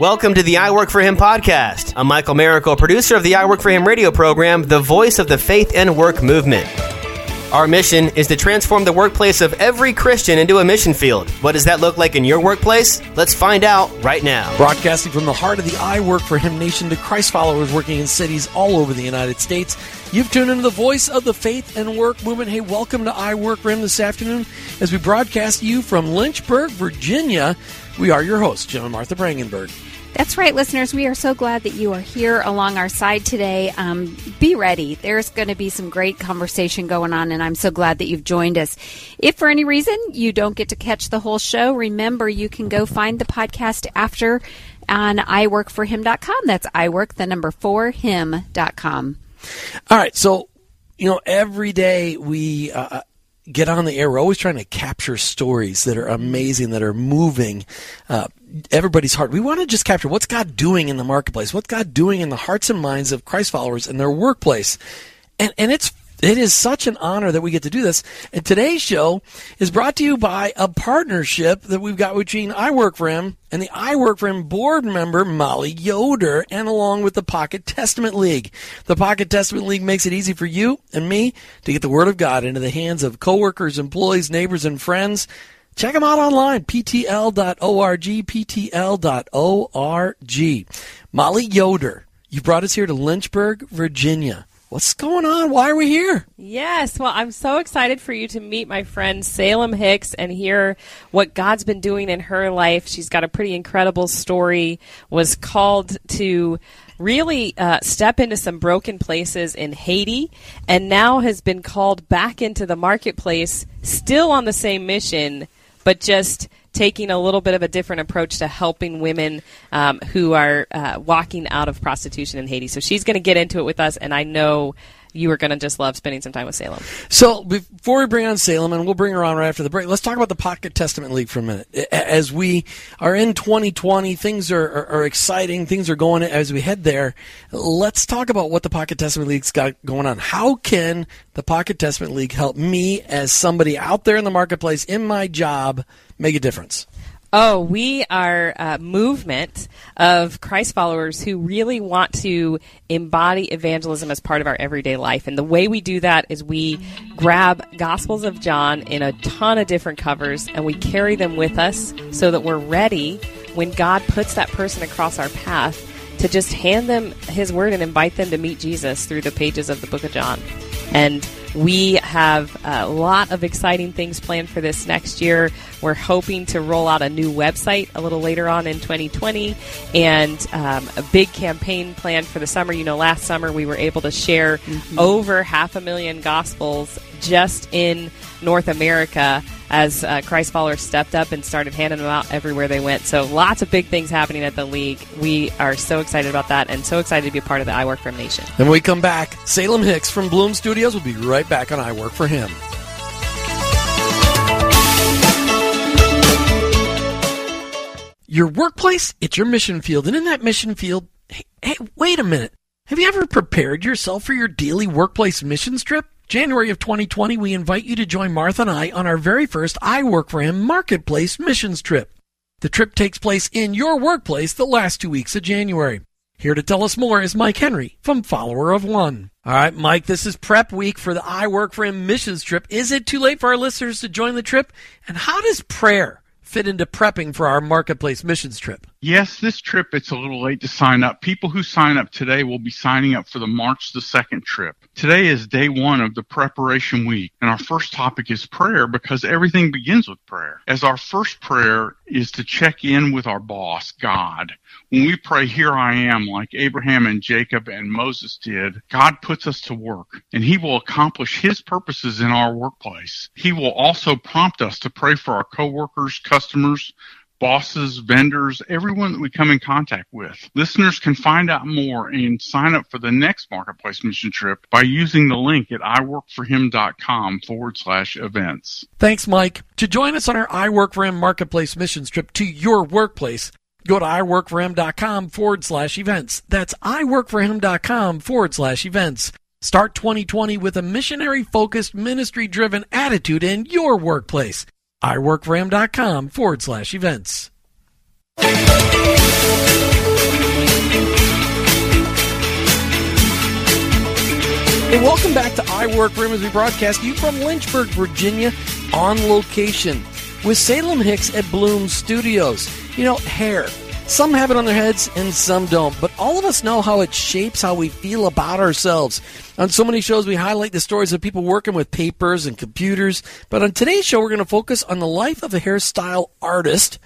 Welcome to the I Work for Him podcast. I'm Michael Miracle, producer of the I Work for Him radio program, the voice of the faith and work movement. Our mission is to transform the workplace of every Christian into a mission field. What does that look like in your workplace? Let's find out right now. Broadcasting from the heart of the I Work for Him nation to Christ followers working in cities all over the United States. You've tuned into the voice of the faith and work movement. Hey, welcome to I Work for Him this afternoon as we broadcast you from Lynchburg, Virginia. We are your hosts, Jim and Martha Brangenberg. That's right, listeners. We are so glad that you are here along our side today. Um, be ready. There's going to be some great conversation going on, and I'm so glad that you've joined us. If for any reason you don't get to catch the whole show, remember you can go find the podcast after on iworkforhim.com. That's iwork, the number four, him.com. All right. So, you know, every day we. Uh, get on the air. We're always trying to capture stories that are amazing, that are moving uh, everybody's heart. We want to just capture what's God doing in the marketplace, what's God doing in the hearts and minds of Christ followers in their workplace. And, and it's it is such an honor that we get to do this. And today's show is brought to you by a partnership that we've got between I Work for Him and the I Work for Him board member, Mollie Yoder, and along with the Pocket Testament League. The Pocket Testament League makes it easy for you and me to get the Word of God into the hands of coworkers, employees, neighbors, and friends. Check them out online, ptl.org, ptl.org. Mollie Yoder, you brought us here to Lynchburg, Virginia. What's going on? Why are we here? Yes, well, I'm so excited for you to meet my friend Salem Hicks and hear what God's been doing in her life. She's got a pretty incredible story. Was called to really uh, step into some broken places in Haiti, and now has been called back into the marketplace, still on the same mission, but just taking a little bit of a different approach to helping women um, who are uh, walking out of prostitution in Haiti. So she's going to get into it with us, and I know you are going to just love spending some time with Salem. So before we bring on Salem, and we'll bring her on right after the break, let's talk about the Pocket Testament League for a minute. As we are in 2020, things are, are, are exciting, things are going as we head there. Let's talk about what the Pocket Testament League's got going on. How can the Pocket Testament League help me as somebody out there in the marketplace in my job make a difference? Oh, we are a movement of Christ followers who really want to embody evangelism as part of our everyday life. And the way we do that is we grab Gospels of John in a ton of different covers and we carry them with us so that we're ready when God puts that person across our path to just hand them his word and invite them to meet Jesus through the pages of the book of John. And we have a lot of exciting things planned for this next year. We're hoping to roll out a new website a little later on in 2020 and um, a big campaign planned for the summer. You know, last summer we were able to share mm-hmm. over half a million gospels just in North America as uh, Christ followers stepped up and started handing them out everywhere they went. So lots of big things happening at the league. We are so excited about that and so excited to be a part of the I Work for Him Nation. And when we come back, Salem Hicks from Bloom Studios will be right back on I Work for Him. Your workplace, it's your mission field. And in that mission field, hey, hey wait a minute. Have you ever prepared yourself for your daily workplace missions trip? January of 2020, we invite you to join Martha and I on our very first I Work for Him Marketplace missions trip. The trip takes place in your workplace the last two weeks of January. Here to tell us more is Mike Henry from Follower of One. All right, Mike, this is prep week for the I Work for Him missions trip. Is it too late for our listeners to join the trip? And how does prayer fit into prepping for our marketplace missions trip? Yes, this trip it's a little late to sign up. People who sign up today will be signing up for the March the 2nd trip. Today is day 1 of the preparation week, and our first topic is prayer because everything begins with prayer. As our first prayer is to check in with our boss, God. When we pray, Here I am, like Abraham and Jacob and Moses did, God puts us to work and He will accomplish His purposes in our workplace. He will also prompt us to pray for our coworkers, customers, bosses, vendors, everyone that we come in contact with. Listeners can find out more and sign up for the next Marketplace Mission Trip by using the link at iworkforhim.com forward slash events. Thanks, Mike. To join us on our I Work for Him Marketplace Missions Trip to your workplace, Go to iworkforhim.com forward slash events. That's iworkforhim.com forward slash events. Start 2020 with a missionary focused, ministry driven attitude in your workplace iWorkForHim.com forward slash events. Hey, welcome back to I Work Room as we broadcast you from Lynchburg, Virginia, on location with Salem Hicks at Bloom Studios. You know, hair some have it on their heads and some don't, but all of us know how it shapes how we feel about ourselves. On so many shows, we highlight the stories of people working with papers and computers, but on today's show, we're going to focus on the life of a hairstyle artist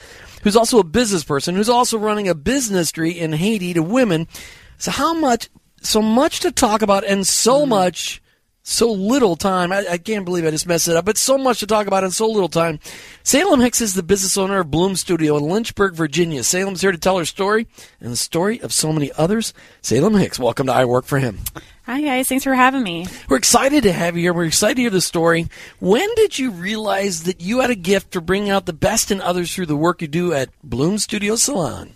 who's also a business person, who's also running a BIZ-nistry in Haiti to women. So, how much, so much to talk about, and so mm. much so little time. I, I, can't believe I just messed it up, but so much to talk about in so little time. Salem Hicks is the business owner of Bloom Studio in Lynchburg, Virginia. Salem's here to tell her story and the story of so many others. Salem Hicks, welcome to I Work for Him. Hi, guys. Thanks for having me. We're excited to have you here. We're excited to hear the story. When did you realize that you had a gift for bringing out the best in others through the work you do at Bloom Studio Salon?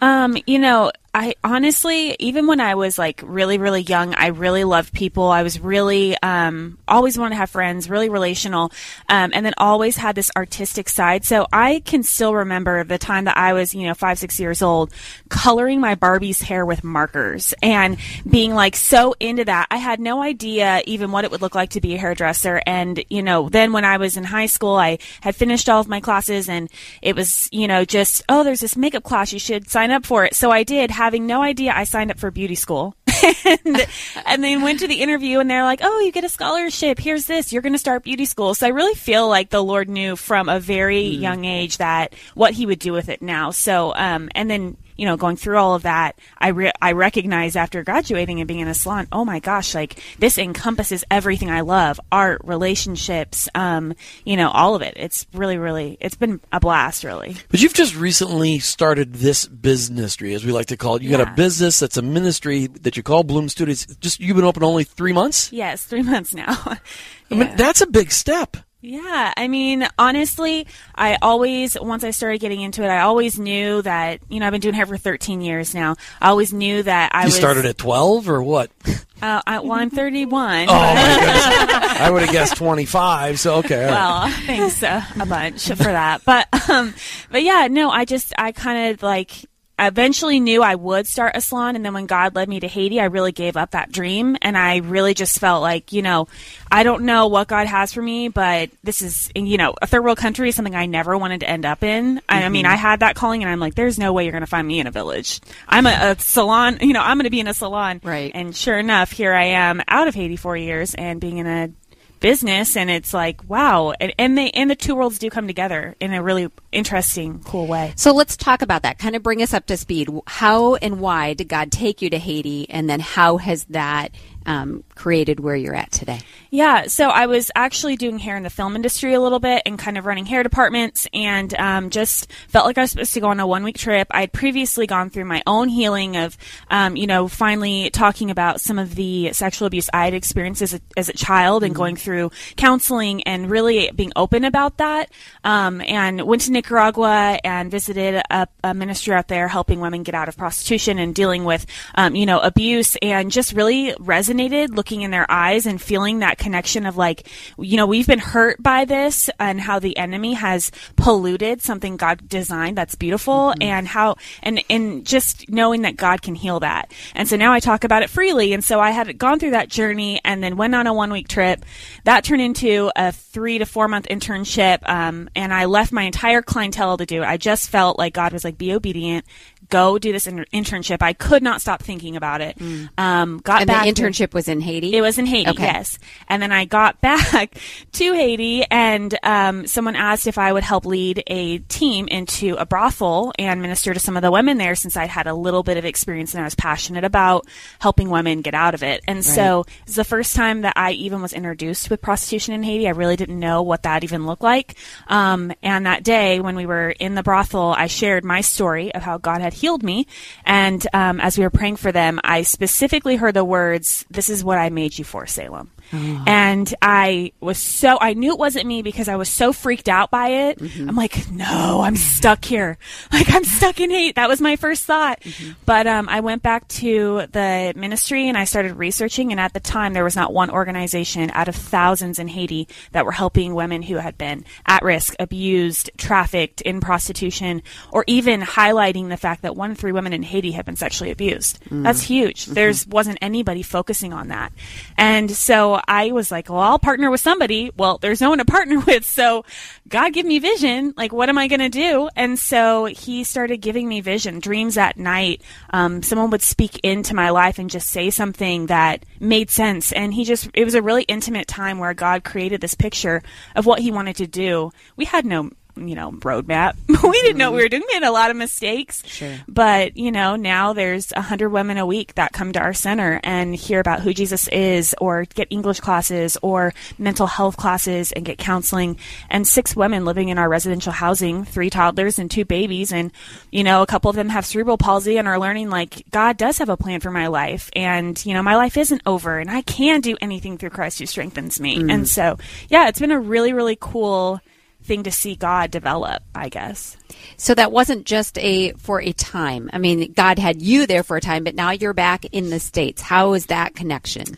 Um, you know, I honestly, even when I was like really, really young, I really loved people. I was really, um, always wanted to have friends, really relational, um, and then always had this artistic side. So I can still remember the time that I was, you know, five, six years old, coloring my Barbie's hair with markers and being like so into that. I had no idea even what it would look like to be a hairdresser. And, you know, then when I was in high school, I had finished all of my classes and it was, you know, just, oh, there's this makeup class. You should sign up for it. So I did having no idea I signed up for beauty school. and, and then went to the interview and they're like, oh, you get a scholarship. Here's this. You're going to start beauty school. So I really feel like the Lord knew from a very mm. young age that what he would do with it now. So, um, and then you know, going through all of that, I re- I recognize after graduating and being in a salon, oh my gosh, like this encompasses everything I love: art, relationships, um, you know, all of it. It's really, really, it's been a blast, really. But you've just recently started this business, as we like to call it. You yeah. got a business that's a ministry that you call Bloom Studios. Just you've been open only three months. Yes, three months now. yeah. I mean, that's a big step. Yeah, I mean, honestly, I always, once I started getting into it, I always knew that, you know, I've been doing hair for 13 years now. I always knew that I you was. started at 12 or what? Uh, I, well, I'm 31. oh, my goodness. I would have guessed 25, so okay. Well, right. thanks uh, a bunch for that. But, um, but yeah, no, I just, I kind of like, I eventually knew I would start a salon. And then when God led me to Haiti, I really gave up that dream. And I really just felt like, you know, I don't know what God has for me, but this is, you know, a third world country is something I never wanted to end up in. Mm-hmm. I, I, mean, mm-hmm. I had that calling and I'm like, there's no way you're going to find me in a village. I'm a, a salon, you know, I'm going to be in a salon. Right. And sure enough, here I am out of Haiti four years and being in a business and it's like wow. And, and they and the two worlds do come together in a really interesting cool way. So let's talk about that. Kind of bring us up to speed. How and why did god take you to haiti and then how has that um, created where you're at today? Yeah, so I was actually doing hair in the film industry a little bit and kind of running hair departments and um, just felt like I was supposed to go on a one week trip. I had previously gone through my own healing of, um, you know, finally talking about some of the sexual abuse I had experienced as a, as a child and mm-hmm. going through counseling and really being open about that. Um, and went to Nicaragua and visited a, a, ministry out there helping women get out of prostitution and dealing with, um, you know, abuse and just really resonated resonated looking in their eyes and feeling that connection of like, you know, we've been hurt by this and how the enemy has polluted something God designed that's beautiful mm-hmm. and how, and, and just knowing that God can heal that. And so now I talk about it freely. And so I had gone through that journey and then went on a one week trip. That turned into a three to four month internship. Um, and I left my entire clientele to do it. I just felt like God was like, be obedient, go do this in- internship. I could not stop thinking about it. Mm. Um, got and back. The internship to, was in Haiti. It was in Haiti. Okay. Yes. And then I got back to Haiti, and um, someone asked if I would help lead a team into a brothel and minister to some of the women there, since I'd had a little bit of experience and I was passionate about helping women get out of it. And right. so it's the first time that I even was introduced with prostitution in Haiti. I really didn't know what that even looked like. Um, and that day when we were in the brothel, I shared my story of how God had healed me. And um, as we were praying for them, I specifically heard the words, This is what I made you for, Salem. And I was so, I knew it wasn't me because I was so freaked out by it. Mm-hmm. I'm like, no, I'm stuck here. Like, I'm stuck in Haiti. That was my first thought. Mm-hmm. But um, I went back to the ministry and I started researching. And at the time, there was not one organization out of thousands in Haiti that were helping women who had been at risk, abused, trafficked, in prostitution, or even highlighting the fact that one in three women in Haiti have been sexually abused. Mm. That's huge. Mm-hmm. There's wasn't anybody focusing on that. And so I was like, well, I'll partner with somebody. Well, there's no one to partner with. So God give me vision. Like, what am I going to do? And so he started giving me vision, dreams at night. Um, someone would speak into my life and just say something that made sense. And he just, it was a really intimate time where God created this picture of what he wanted to do. We had no you know, roadmap. we didn't know what we were doing. We had a lot of mistakes. Sure. But, you know, now there's a hundred women a week that come to our center and hear about who Jesus is or get English classes or mental health classes and get counseling and six women living in our residential housing, three toddlers and two babies. And, you know, a couple of them have cerebral palsy and are learning like God does have a plan for my life. And, you know, my life isn't over and I can do anything through Christ who strengthens me. Mm. And so, yeah, it's been a really, really cool thing to see God develop, I guess. So that wasn't just a for a time. I mean, God had you there for a time, but now you're back in the states. How is that connection?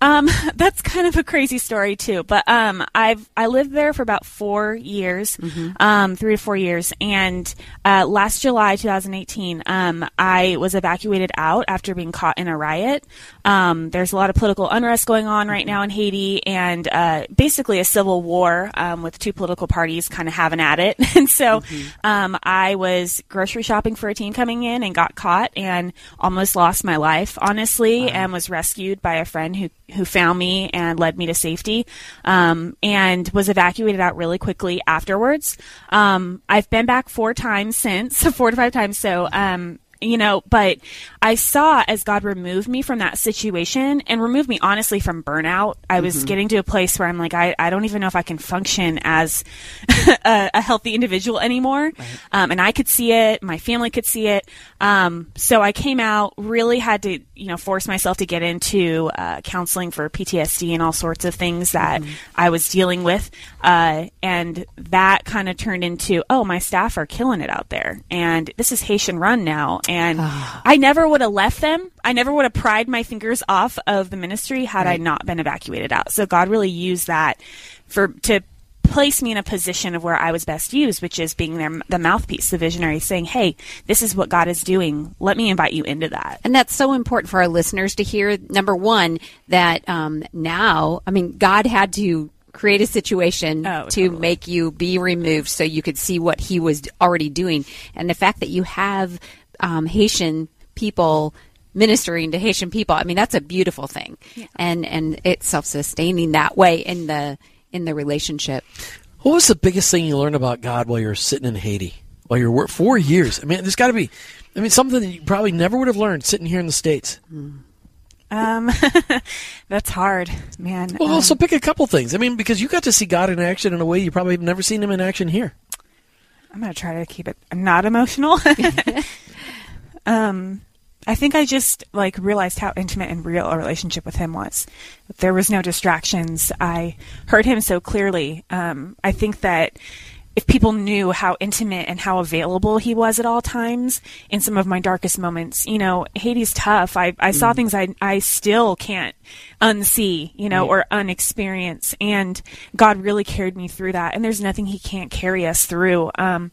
Um, that's kind of a crazy story too. But um, I've I lived there for about four years, um, three to four years, and uh, last July 2018, um, I was evacuated out after being caught in a riot. Um, there's a lot of political unrest going on right now in Haiti, and uh, basically a civil war um, with two political parties kind of having at it. and so um, I was grocery shopping for a team coming in and got caught and almost lost my life, honestly, and was rescued by a friend who who found me and led me to safety, um, and was evacuated out really quickly afterwards. Um, I've been back four times since, four to five times. So, um, you know, but I saw as God removed me from that situation and removed me honestly from burnout. I was getting to a place where I'm like, I, I don't even know if I can function as a, a healthy individual anymore. Um, and I could see it. My family could see it. Um, so I came out, really had to, you know, force myself to get into uh, counseling for PTSD and all sorts of things that I was dealing with. Uh, and that kind of turned into, oh, my staff are killing it out there. And this is Haitian run now. And I never would have left them. I never would have pried my fingers off of the ministry had I not been evacuated out. So God really used that for, to place me in a position of where I was best used, which is being their, the mouthpiece, the visionary, saying, "Hey, this is what God is doing. Let me invite you into that." And that's so important for our listeners to hear. Number one, that um, now, I mean, God had to create a situation Oh, to totally. make you be removed so you could see what He was already doing. And the fact that you have um, Haitian people ministering to Haitian people, I mean, that's a beautiful thing. And and it's self sustaining that way in the in the relationship. What was the biggest thing you learned about God while you were sitting in Haiti? While you're wor- four years. I mean, there's got to be. I mean, something that you probably never would have learned sitting here in the states. Um, that's hard, man. Well, Um, so pick a couple things. I mean, because you got to see God in action in a way you probably have never seen Him in action here. I'm gonna try to keep it not emotional. um, I think I just like realized how intimate and real a relationship with him was. There was no distractions. I heard him so clearly. Um, I think that if people knew how intimate and how available he was at all times in some of my darkest moments, you know, Haiti's tough. I, I saw things I, I still can't unsee, you know, or unexperience. And God really carried me through that. And there's nothing he can't carry us through. Um,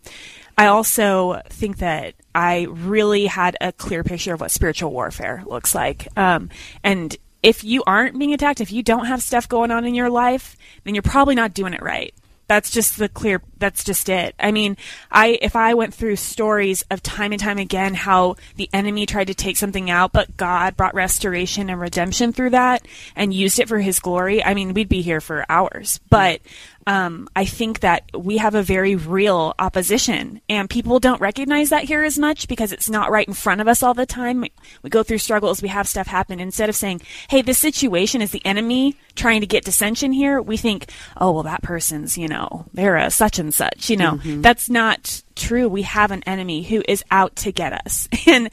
I also think that I really had a clear picture of what spiritual warfare looks like. Um, and if you aren't being attacked, if you don't have stuff going on in your life, then you're probably not doing it right. That's just the clear. That's just it. I mean, I if I went through stories of time and time again how the enemy tried to take something out, but God brought restoration and redemption through that and used it for His glory. I mean, we'd be here for hours. But um, I think that we have a very real opposition, and people don't recognize that here as much because it's not right in front of us all the time. We, go through struggles, we have stuff happen. Instead of saying, "Hey, this situation is the enemy trying to get dissension here," we think, "Oh, well, that person's, you know, they're a such and such." You know, that's not true. We have an enemy who is out to get us, and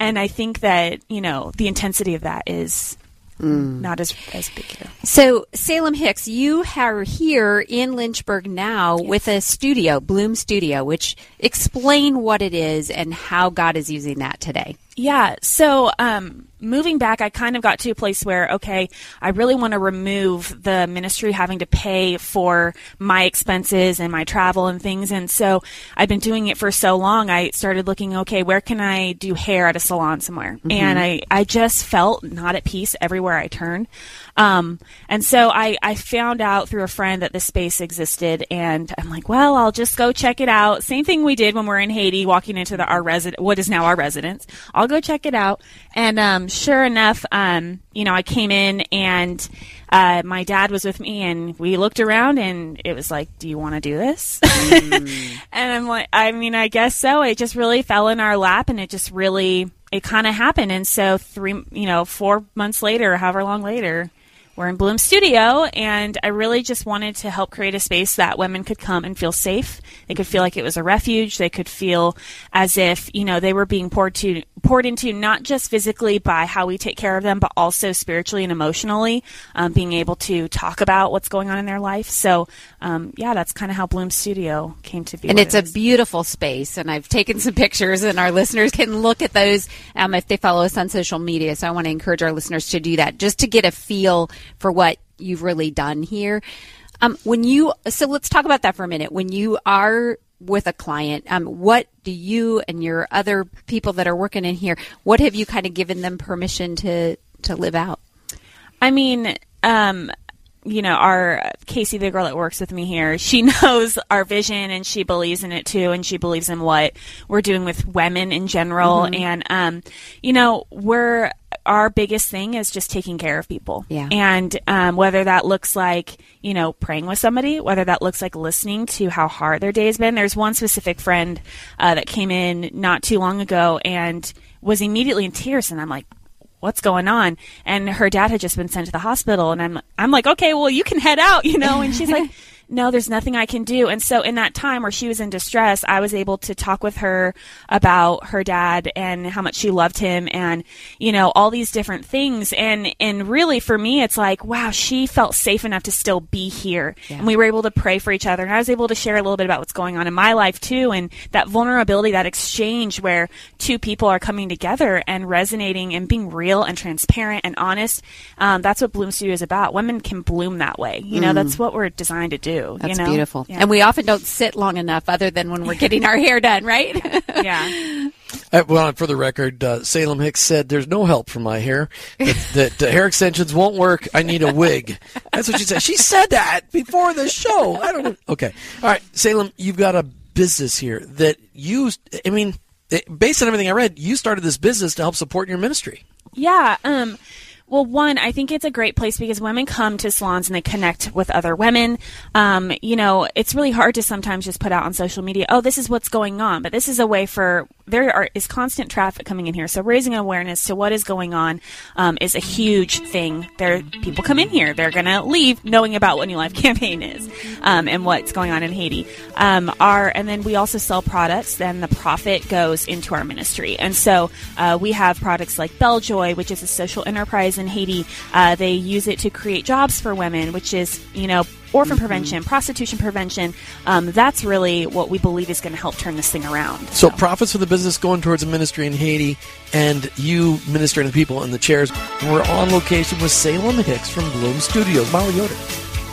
and I think that you know the intensity of that is not as as big here. So, Salem Hicks, you are here in Lynchburg now with a studio, Bloom Studio, which explain what it is and how God is using that today. Yeah. So, um, moving back, I kind of got to a place where, okay, I really want to remove the ministry having to pay for my expenses and my travel and things. And so I've been doing it for so long. I started looking, okay, where can I do hair at a salon somewhere? And I, I just felt not at peace everywhere I turned. Um, and so I, I found out through a friend that this space existed, and I'm like, well, I'll just go check it out. Same thing we did when we are in Haiti, walking into the our resident, what is now our residence. I'll go check it out. And um, sure enough, um, you know, I came in and uh, my dad was with me, and we looked around, and it was like, "Do you want to do this?" and I'm like, "I mean, I guess so." It just really fell in our lap, and it just really, it kind of happened. And so three, you know, four months later, however long later, we're in Bloom Studio, and I really just wanted to help create a space that women could come and feel safe. They could feel like it was a refuge. They could feel as if you know they were being poured to poured into not just physically by how we take care of them, but also spiritually and emotionally, um, being able to talk about what's going on in their life. So, um, yeah, that's kind of how Bloom Studio came to be. And it's it a beautiful space, and I've taken some pictures, and our listeners can look at those um, if they follow us on social media. So I want to encourage our listeners to do that, just to get a feel for what you've really done here. Um, when you, so let's talk about that for a minute. When you are with a client, um, what do you and your other people that are working in here, what have you kind of given them permission to to live out? I mean, um, you know, our Casey, the girl that works with me here, she knows our vision and she believes in it too, and she believes in what we're doing with women in general. Mm-hmm. And, um, you know, we're our biggest thing is just taking care of people. Yeah. And um, whether that looks like, you know, praying with somebody, whether that looks like listening to how hard their day has been. There's one specific friend uh, that came in not too long ago and was immediately in tears, and I'm like, what's going on? And her dad had just been sent to the hospital, and I'm I'm like, okay, well, you can head out, you know. And she's like, no, there's nothing I can do. And so in that time where she was in distress, I was able to talk with her about her dad and how much she loved him, and you know all these different things. And and really for me, it's like, wow, she felt safe enough to still be here, and we were able to pray for each other, and I was able to share a little bit about what's going on in my life too, and that vulnerability, that exchange where two people are coming together and resonating and being real and transparent and honest. Um, that's what Bloom Studio is about. Women can bloom that way. You know, that's what we're designed to do. That's you know? beautiful. Yeah. And we often don't sit long enough, other than when we're getting our hair done, right? yeah. Uh, well, for the record, uh, Salem Hicks said there's no help for my hair. That, that uh, hair extensions won't work. I need a wig. That's what she said. She said that before the show. I don't know. Okay. All right, Salem, you've got a business here that you. I mean, it, based on everything I read, you started this business to help support your ministry. Yeah. Um, well, one, I think it's a great place because women come to salons and they connect with other women. Um, you know, it's really hard to sometimes just put out on social media, oh, this is what's going on. But this is a way for, there are, is constant traffic coming in here. So raising awareness to what is going on um, is a huge thing. There, people come in here, they're going to leave knowing about what New Life Campaign is um, and what's going on in Haiti. Um, our, and then we also sell products, then the profit goes into our ministry. And so uh, we have products like Belljoy, which is a social enterprise in Haiti. Uh, they use it to create jobs for women, which is, you know, orphan prevention, prostitution prevention. Um, that's really what we believe is going to help turn this thing around. So profits for the business going towards a ministry in Haiti, and you ministering to people in the chairs. We're on location with Salem Hicks from Bloom Studios. Mollie Yoder.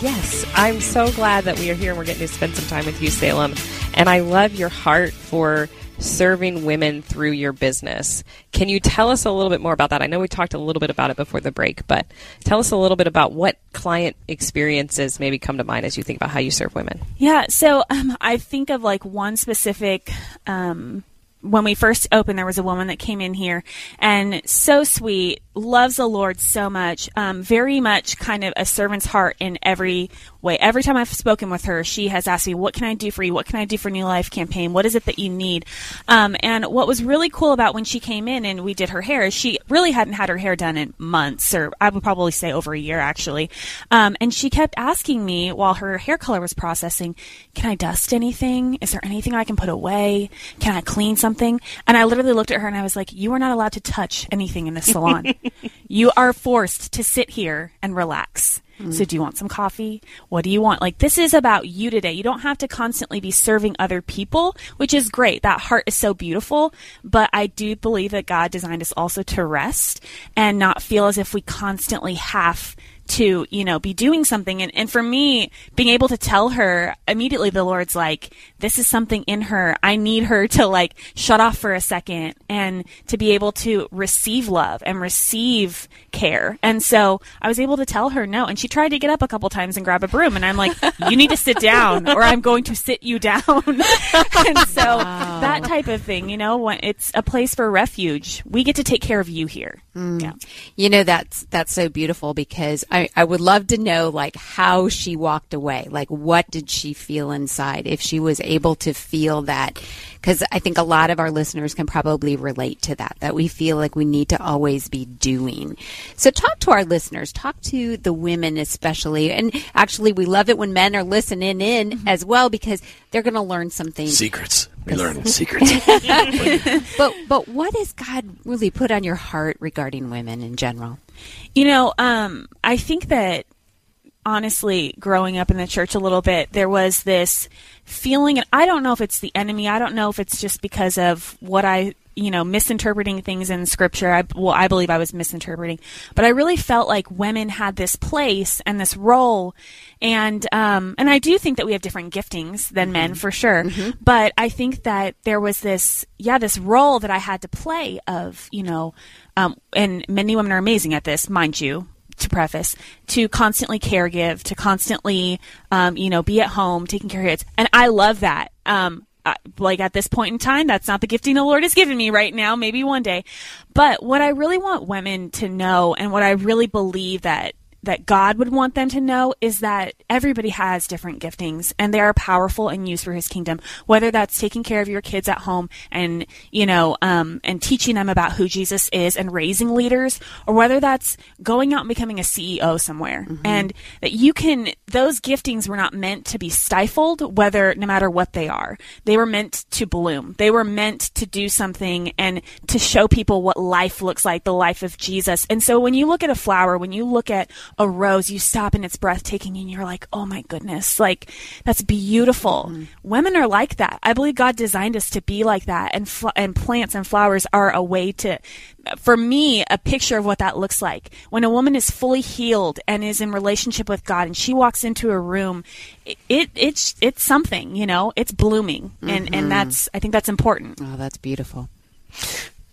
Yes, I'm so glad that we are here and we're getting to spend some time with you, Salem. And I love your heart for serving women through your business. Can you tell us a little bit more about that? I know we talked a little bit about it before the break, but tell us a little bit about what client experiences maybe come to mind as you think about how you serve women. Yeah, so um, I think of like one specific. Um, when we first opened, there was a woman that came in here and so sweet, loves the Lord so much, um, very much kind of a servant's heart in every way. Every time I've spoken with her, she has asked me, What can I do for you? What can I do for New Life campaign? What is it that you need? Um, and what was really cool about when she came in and we did her hair is she really hadn't had her hair done in months, or I would probably say over a year actually. Um, and she kept asking me while her hair color was processing, Can I dust anything? Is there anything I can put away? Can I clean something? Something. And I literally looked at her and I was like, You are not allowed to touch anything in this salon. you are forced to sit here and relax. So, hmm. do you want some coffee? What do you want? Like, this is about you today. You don't have to constantly be serving other people, which is great. That heart is so beautiful. But I do believe that God designed us also to rest and not feel as if we constantly have to, you know, be doing something. And, and for me, being able to tell her immediately, the Lord's like, this is something in her. I need her to like shut off for a second and to be able to receive love and receive care. And so I was able to tell her no. And she tried to get up a couple times and grab a broom. And I'm like, you need to sit down or I'm going to sit you down. and so that type of thing, you know, when it's a place for refuge, we get to take care of you here. Mm. Yeah. You know that's that's so beautiful because I, I would love to know like how she walked away. Like what did she feel inside if she was able to feel that because I think a lot of our listeners can probably relate to that that we feel like we need to always be doing. So talk to our listeners, talk to the women especially. And actually we love it when men are listening in mm-hmm. as well because they're going to learn something Secrets. We learn secrets. but but what has God really put on your heart regarding women in general? You know, um, I think that honestly, growing up in the church a little bit, there was this feeling, and I don't know if it's the enemy. I don't know if it's just because of what I, you know, misinterpreting things in scripture. I, well, I believe I was misinterpreting, but I really felt like women had this place and this role, and um, and I do think that we have different giftings than men for sure. But I think that there was this, yeah, this role that I had to play of, you know, um, and many women are amazing at this, mind you to preface to constantly care give to constantly um, you know be at home taking care of kids. And i love that. Um, I, like at this point in time that's not the gifting the lord has given me right now maybe one day. But what i really want women to know and what i really believe that that God would want them to know is that everybody has different giftings and they are powerful and used for his kingdom. Whether that's taking care of your kids at home and, you know, um, and teaching them about who Jesus is and raising leaders, or whether that's going out and becoming a CEO somewhere. And that you can, those giftings were not meant to be stifled, whether, no matter what they are. They were meant to bloom. They were meant to do something and to show people what life looks like, the life of Jesus. And so when you look at a flower, when you look at a rose, you stop and it's breathtaking and you're like, oh my goodness, like that's beautiful. Mm-hmm. Women are like that. I believe God designed us to be like that. And, fl- and plants and flowers are a way to, for me, a picture of what that looks like. When a woman is fully healed and is in relationship with God and she walks into a room, it, it it's, it's something, you know, it's blooming. And, and mm-hmm. that's, I think that's important. Oh, that's beautiful.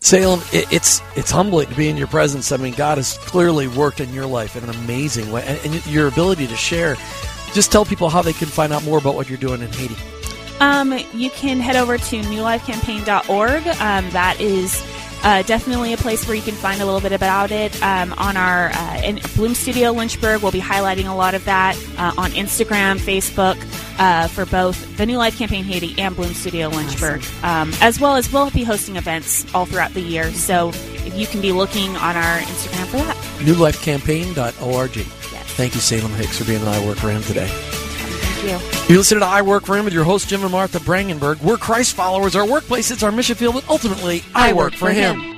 Salem, it, it's it's humbling to be in your presence. I mean, God has clearly worked in your life in an amazing way, and, and your ability to share. Just tell people how they can find out more about what you're doing in Haiti. Um, you can head over to newlifecampaign.org. Um, that is uh, definitely a place where you can find a little bit about it. Um, on our uh, in Bloom Studio Lynchburg, we'll be highlighting a lot of that uh, on Instagram, Facebook, uh, for both the New Life Campaign Haiti and Bloom Studio Lynchburg, um, as well as we'll be hosting events all throughout the year. So if you can be looking on our Instagram for that. NewLifeCampaign.org. Thank you, Salem Hicks, for being on I Work Him today. Thank you. You listen to I Work for Him with your host, Jim and Martha Brangenberg. We're Christ followers. Our workplace is our mission field, but ultimately, I, work, for him.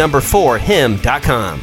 number four him.com.